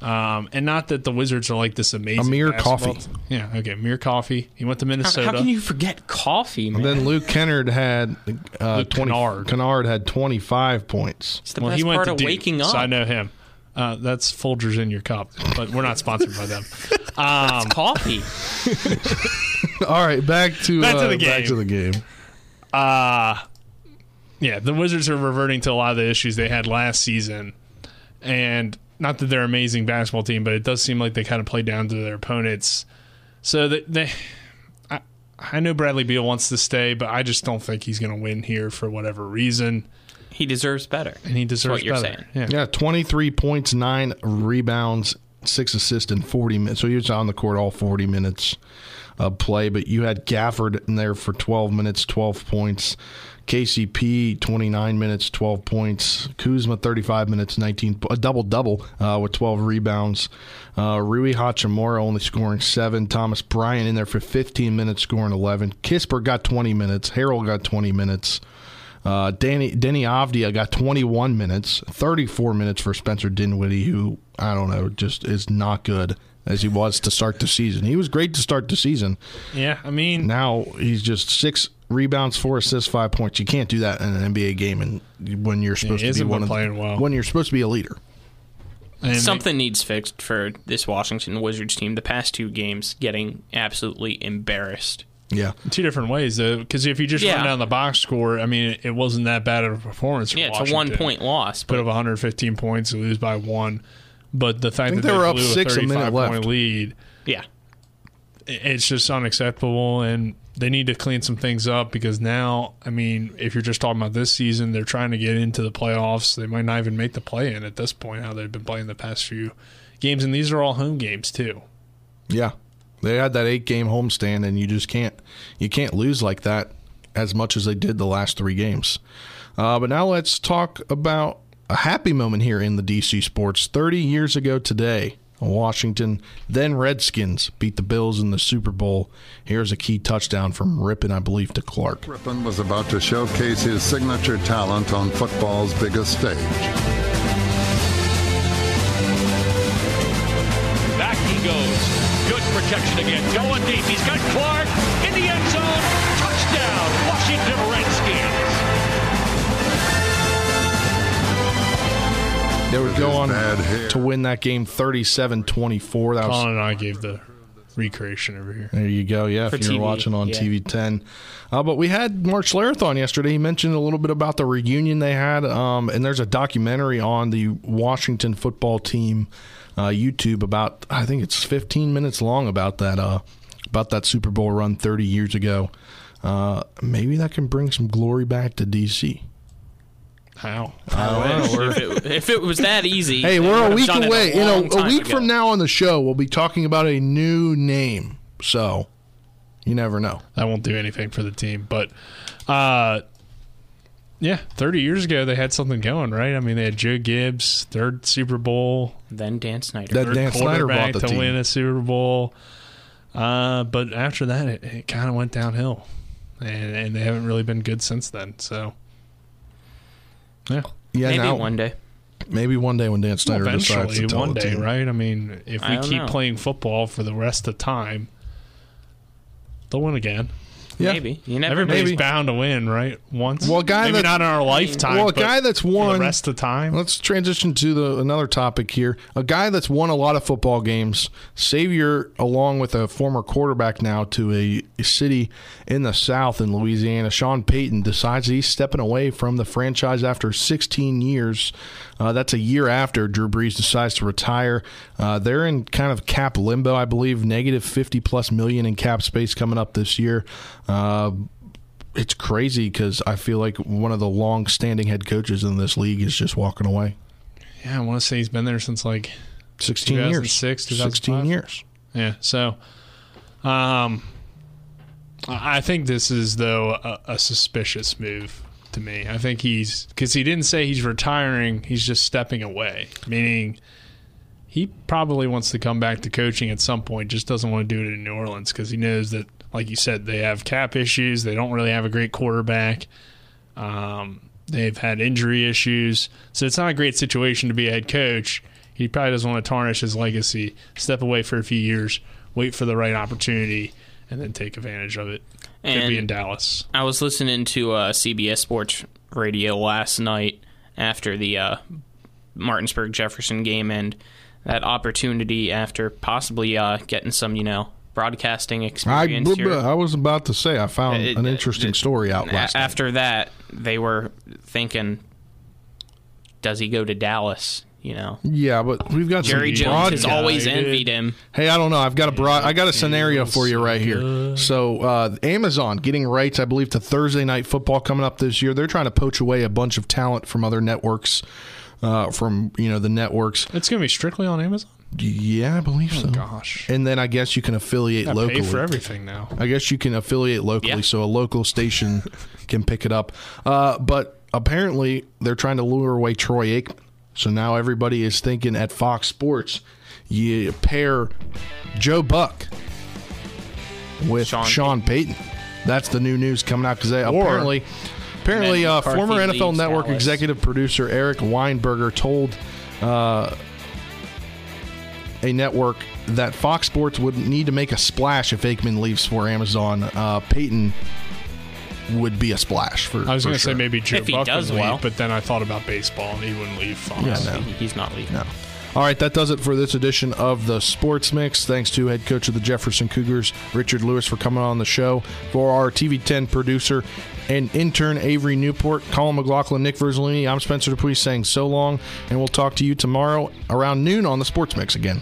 B: Um, and not that the Wizards are like this amazing.
A: Amir
B: basketball
A: Coffey.
B: Yeah, okay. Amir Coffey. He went to Minnesota.
C: how can you forget coffee, man?
A: And then Luke Kennard had uh,
B: Luke
A: 20,
B: Kennard.
A: Kennard had 25 points.
C: It's the best part of
B: Duke,
C: waking up.
B: So I know him. Uh, that's Folgers in your cup, but we're not sponsored by them. Um,
C: It's coffee. [laughs]
A: All right, back to,
B: Back to
A: uh,
B: the
A: Back
B: game.
A: to the game.
B: uh, yeah, the Wizards are reverting to a lot of the issues they had last season, and not that they're an amazing basketball team, but it does seem like they kind of play down to their opponents. So that they, I, I know Bradley Beal wants to stay, but I just don't think he's going to win here for whatever reason.
C: He deserves better.
B: And he
C: That's
B: deserves
C: what you're saying.
B: Yeah.
A: Yeah, 23 points, nine rebounds, six assists in 40 minutes. So he was on the court all 40 minutes of play, but you had Gafford in there for 12 minutes, 12 points. KCP 29 minutes, 12 points. Kuzma 35 minutes, 19 a double double uh, with 12 rebounds. Uh, Rui Hachimura only scoring seven. Thomas Bryant in there for 15 minutes, scoring 11. Kispert got 20 minutes. Harrell got 20 minutes. Uh, Danny Deni Avdija got 21 minutes, 34 minutes for Spencer Dinwiddie, who I don't know, just is not good as he was to start the season. He was great to start the season.
B: Yeah, I mean,
A: Now he's just six rebounds, four assists, five points. You can't do that in an NBA game, and when you're supposed
B: he
A: to be one of
B: playing well.
A: when you're supposed to be a leader.
B: and they-
C: Something needs fixed for this Washington Wizards team. The past two games getting absolutely embarrassed.
A: Yeah,
B: two different ways though, because if you just
C: Yeah.
B: run down the box score, I mean, it, it wasn't that bad of a performance. For
C: Yeah, it's a one-point loss,
B: Put up 115 points, they lose by one. But the fact that
A: they were up
B: blew
A: six, a
B: a
A: minute
B: 35
A: left.
B: point lead,
C: Yeah.
B: it's just unacceptable, and they need to clean some things up because now, I mean, if you're just talking about this season, they're trying to get into the playoffs. They might not even make the play in at this point. How they've been playing the past few games, and these are all home games too.
A: yeah. They had that eight game homestand, and you just can't you can't lose like that as much as they did the last three games. Uh, but now let's talk about a happy moment here in the DC sports. Thirty years ago today, Washington, then Redskins, beat the Bills in the Super Bowl. Here's a key touchdown from Rypien, I believe, to Clark.
U: Rypien was about to showcase his signature talent on football's biggest stage.
V: Back he goes. Good protection again. Going deep. He's got Clark in the end zone. Touchdown, Washington Redskins.
A: They would go on to win that game 37-24. That was
B: Colin and I gave the recreation over here.
A: There you go. Yeah,
B: For
A: if you're
B: TV,
A: watching on
B: yeah.
A: TV 10. Uh, but we had Mark Schlereth on yesterday. He mentioned a little bit about the reunion they had. Um, and there's a documentary on the Washington football team uh, YouTube about, I think it's 15 minutes long about that, uh, about that Super Bowl run 30 years ago. Uh, maybe that can bring some glory back to DC.
B: How?
A: I don't know.
C: if, it, if it was that easy,
A: Hey, we're a week away.
C: A,
A: you know, a week
C: ago.
A: from now on the show, we'll be talking about a new name. So, You never know.
B: That won't do anything for the team. But uh, yeah, 30 years ago they had something going, right? I mean, they had Joe Gibbs, third Super Bowl.
C: Then Dan Snyder.
A: That
B: third
A: Dan Snyder
B: quarterback
A: bought the
B: to
A: team.
B: win a Super Bowl. Uh, but after that, it, it kind of went downhill, and, and they haven't really been good since then. So, yeah,
A: Yeah,
C: Maybe
A: now-
C: one day.
A: Maybe one day when Dan Snyder decides to
B: eventually,
A: tell
B: one day,
A: team.
B: right? I mean, if we keep
C: know.
B: playing football for the rest of time, they'll win again.
A: Yeah.
C: Maybe. You never
B: Everybody's
A: Maybe.
B: bound to win, right? Once.
A: Well, a guy
B: maybe
A: that-
B: not in our lifetime.
A: Well, a
B: but
A: guy that's won
B: the rest of the time.
A: Let's transition to the another topic here. A guy that's won a lot of football games, savior along with a former quarterback now to a, a city in the South in Louisiana. Sean Payton decides he's stepping away from the franchise after 16 years. Uh, that's a year after Drew Brees decides to retire. Uh, they're in kind of cap limbo, I believe, negative 50 plus million in cap space coming up this year. Uh, it's crazy because I feel like one of the long-standing head coaches in this league is just walking away.
B: Yeah, I want to say he's been there since like
A: 16 years.
B: 2006,
A: 16 years.
B: Yeah. So, um, I I think this is though a, a suspicious move to me. I think he's because he didn't say he's retiring; he's just stepping away, meaning he probably wants to come back to coaching at some point. Just doesn't want to do it in New Orleans because he knows that, like you said, they have cap issues. They don't really have a great quarterback. Um, they've had injury issues, so it's not a great situation to be a head coach. He probably doesn't want to tarnish his legacy. Step away for a few years, wait for the right opportunity, and then take advantage of it. Could be in Dallas.
C: I was listening to uh, CBS Sports Radio last night after the uh, Martinsburg Jefferson game, and that opportunity after possibly uh, getting some, you know, broadcasting
A: I,
C: experience. here.
A: I was about to say I found
C: It-
A: an interesting
C: it-
A: story out
C: A-
A: last night.
C: After that, they were thinking, does he go to Dallas? You know,
A: Yeah, but we've got
C: Jerry
A: some
C: Jones has
A: broad-
C: always envied him.
A: Hey, I don't know. I've got a broad. I got a scenario for you right here. So, uh, Amazon getting rights, I believe, to Thursday night football coming up this year. They're trying to poach away a bunch of talent from other networks, uh, from you know the networks.
B: It's going to be strictly on Amazon.
A: Yeah, I believe so.
B: Oh, gosh.
A: And then I guess you can affiliate
B: Gotta
A: locally.
B: pay for everything now.
A: I guess you can affiliate locally,
C: Yeah.
A: so a local station [laughs] can pick it up. Uh, but apparently, they're trying to lure away Troy Aikman. So now everybody is thinking at Fox Sports, you pair Joe Buck with Sean,
C: Sean
A: Payton. That's the new news coming out because apparently, apparently, uh, former NFL Network
C: Dallas.
A: executive producer Eric Weinberger told. Uh, a network that Fox Sports would need to make a splash if Aikman leaves for Amazon. Uh, Payton would be a splash for.
B: I was going to
A: sure.
B: say maybe Joe
C: If he
B: Buck
C: does
B: would leave,
C: well.
B: but then I thought about baseball and he wouldn't leave Fox.
A: Yeah, no.
C: He's not leaving.
A: No. All right, that does it for this edition of the Sports Mix. Thanks to head coach of the Jefferson Cougars, Richard Lewis, for coming on the show. For our TV10 producer and intern, Avery Newport, Colin McLaughlin, Nick Verzolini, I'm Spencer Dupuis saying so long, and we'll talk to you tomorrow around noon on the Sports Mix again.